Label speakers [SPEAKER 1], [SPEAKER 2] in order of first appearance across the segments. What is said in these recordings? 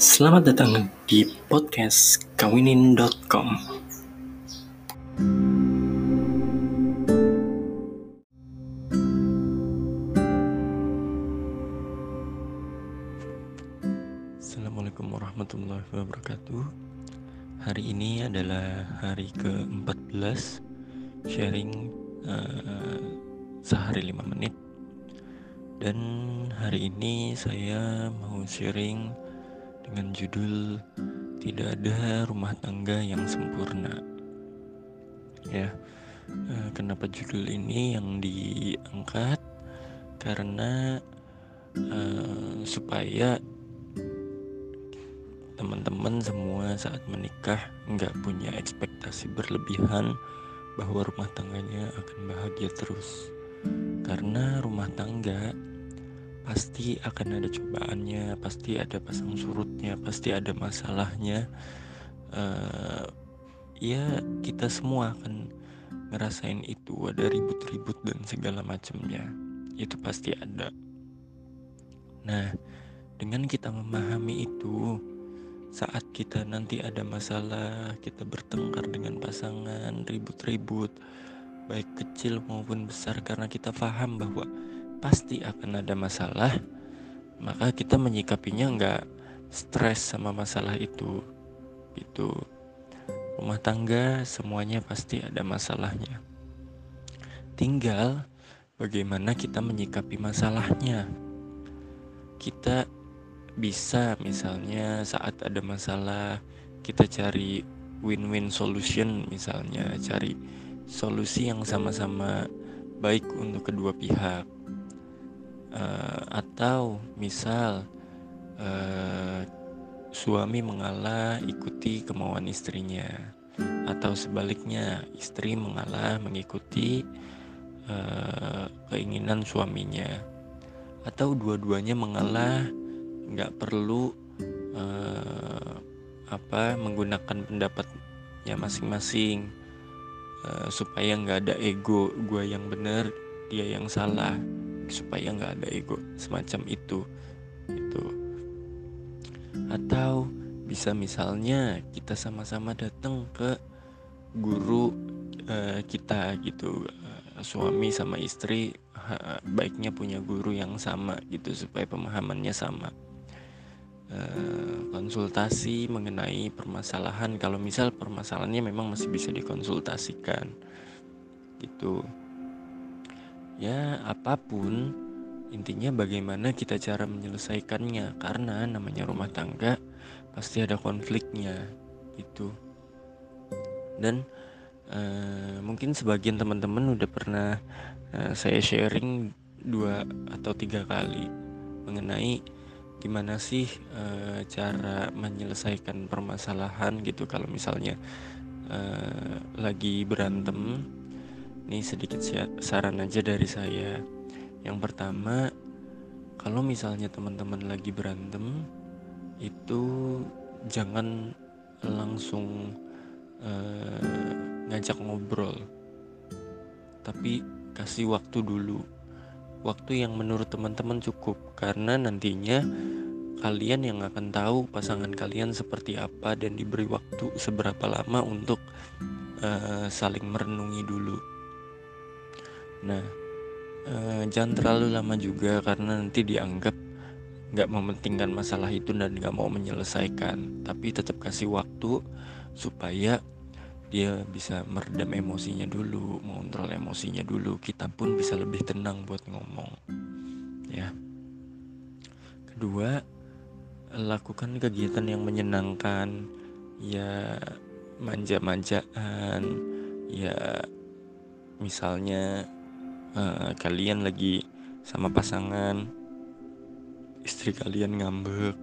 [SPEAKER 1] Selamat datang di podcast kawinin.com. Assalamualaikum warahmatullahi wabarakatuh. Hari ini adalah hari ke-14 sharing uh, sehari 5 menit. Dan hari ini saya mau sharing dengan judul Tidak ada rumah tangga yang sempurna. Ya, eh, kenapa judul ini yang diangkat? Karena uh, supaya teman-teman semua saat menikah nggak punya ekspektasi berlebihan bahwa rumah tangganya akan bahagia terus. Karena rumah tangga pasti akan ada cobaannya, pasti ada pasang surutnya, pasti ada masalahnya. Uh, ya kita semua akan ngerasain itu ada ribut-ribut dan segala macamnya. Itu pasti ada. Nah, dengan kita memahami itu, saat kita nanti ada masalah, kita bertengkar dengan pasangan, ribut-ribut, baik kecil maupun besar karena kita paham bahwa pasti akan ada masalah, maka kita menyikapinya nggak stres sama masalah itu. Itu rumah tangga semuanya pasti ada masalahnya. Tinggal bagaimana kita menyikapi masalahnya. Kita bisa misalnya saat ada masalah kita cari win-win solution misalnya cari solusi yang sama-sama baik untuk kedua pihak uh, atau misal uh, suami mengalah ikuti kemauan istrinya atau sebaliknya istri mengalah mengikuti uh, keinginan suaminya. Atau dua-duanya mengalah nggak perlu uh, apa menggunakan pendapatnya masing-masing uh, supaya nggak ada ego gue yang benar dia yang salah supaya nggak ada ego semacam itu atau bisa misalnya kita sama-sama datang ke guru uh, kita gitu uh, suami sama istri uh, baiknya punya guru yang sama gitu supaya pemahamannya sama. Uh, konsultasi mengenai permasalahan kalau misal permasalahannya memang masih bisa dikonsultasikan gitu. Ya apa pun intinya bagaimana kita cara menyelesaikannya karena namanya rumah tangga pasti ada konfliknya gitu dan uh, mungkin sebagian teman-teman udah pernah uh, saya sharing dua atau tiga kali mengenai gimana sih uh, cara menyelesaikan permasalahan gitu kalau misalnya uh, lagi berantem ini sedikit saran aja dari saya. Yang pertama, kalau misalnya teman-teman lagi berantem, itu jangan langsung uh, ngajak ngobrol, tapi kasih waktu dulu. Waktu yang menurut teman-teman cukup, karena nantinya kalian yang akan tahu pasangan kalian seperti apa dan diberi waktu seberapa lama untuk uh, saling merenungi dulu. Nah, eh, jangan terlalu lama juga karena nanti dianggap nggak mementingkan masalah itu dan nggak mau menyelesaikan. Tapi tetap kasih waktu supaya dia bisa meredam emosinya dulu, mengontrol emosinya dulu. Kita pun bisa lebih tenang buat ngomong. Ya. Kedua, lakukan kegiatan yang menyenangkan. Ya, manja-manjaan. Ya, misalnya uh, kalian lagi sama pasangan. Istri kalian ngambek.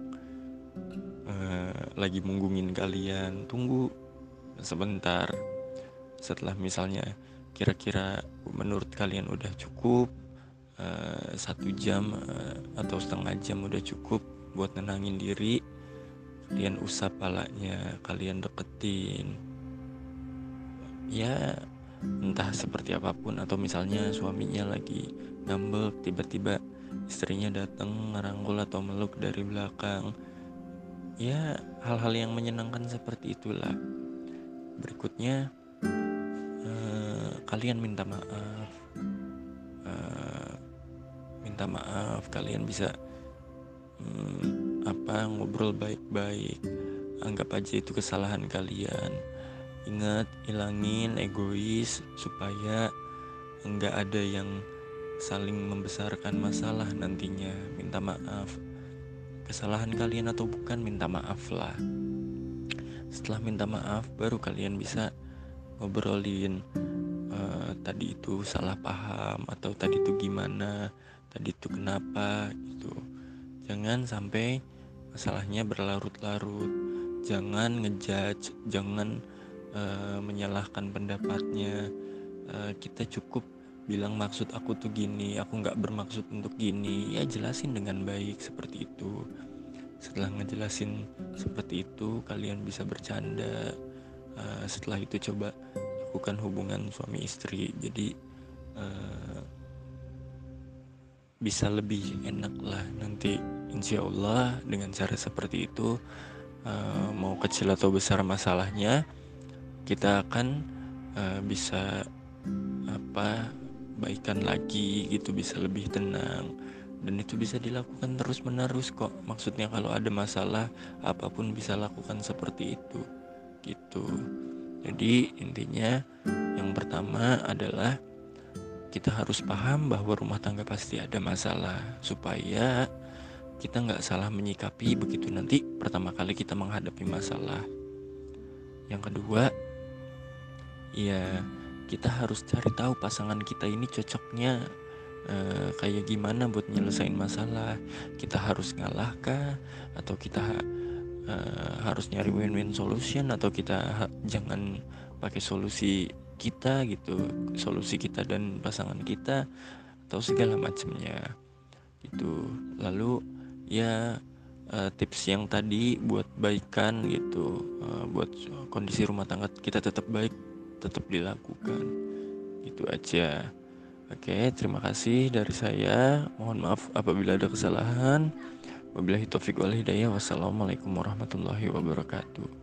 [SPEAKER 1] Uh, lagi munggungin kalian. Tunggu sebentar. Setelah misalnya kira-kira menurut kalian udah cukup uh, satu jam uh, atau setengah jam udah cukup buat nenangin diri kalian usap palanya kalian deketin. Ya entah seperti apa pun atau misalnya suaminya lagi ngambek tiba-tiba istrinya datang ngerangkul atau meluk dari belakang. Ya hal-hal yang menyenangkan seperti itulah. Berikutnya uh, kalian minta maaf. Uh, minta maaf kalian bisa um, apa ngobrol baik-baik. Anggap aja itu kesalahan kalian ingat ilangin egois supaya enggak ada yang saling membesarkan masalah nantinya. Minta maaf. Kesalahan kalian atau bukan minta maaf lah. Setelah minta maaf baru kalian bisa ngobrolin uh, tadi itu salah paham atau tadi itu gimana tadi itu kenapa gitu. Jangan sampai masalahnya berlarut-larut. Jangan ngejudge jangan uh, menyalahkan pendapatnya uh, kita cukup bilang maksud aku tuh gini aku nggak bermaksud untuk gini ya jelasin dengan baik seperti itu. Setelah ngejelasin seperti itu kalian bisa bercanda. Uh, setelah itu coba lakukan hubungan suami istri. Jadi uh, bisa lebih enak lah nanti insya Allah dengan cara seperti itu uh, mau kecil atau besar masalahnya kita akan uh, bisa apa baikan lagi gitu bisa lebih tenang. Dan itu bisa dilakukan terus menerus kok. Maksudnya kalau ada masalah apa pun bisa lakukan seperti itu gitu. Jadi intinya yang pertama adalah kita harus paham bahwa rumah tangga pasti ada masalah supaya kita nggak salah menyikapi begitu. Nanti pertama kali kita menghadapi masalah. Yang kedua ya kita harus cari tahu pasangan kita ini cocoknya uh, kayak gimana buat nyelesain masalah. Kita harus ngalah kah? Atau kita uh, harus nyari win-win solution? Atau kita ha- jangan pakai solusi kita gitu solusi kita dan pasangan kita atau segala macamnya. Gitu lalu ya uh, tips yang tadi buat baikan gitu uh, buat kondisi rumah tangga kita tetap baik tetap dilakukan. Itu aja. Oke terima kasih dari saya. Mohon maaf apabila ada kesalahan. Wabillahi taufiq wal hidayah. Wassalamualaikum warahmatullahi wabarakatuh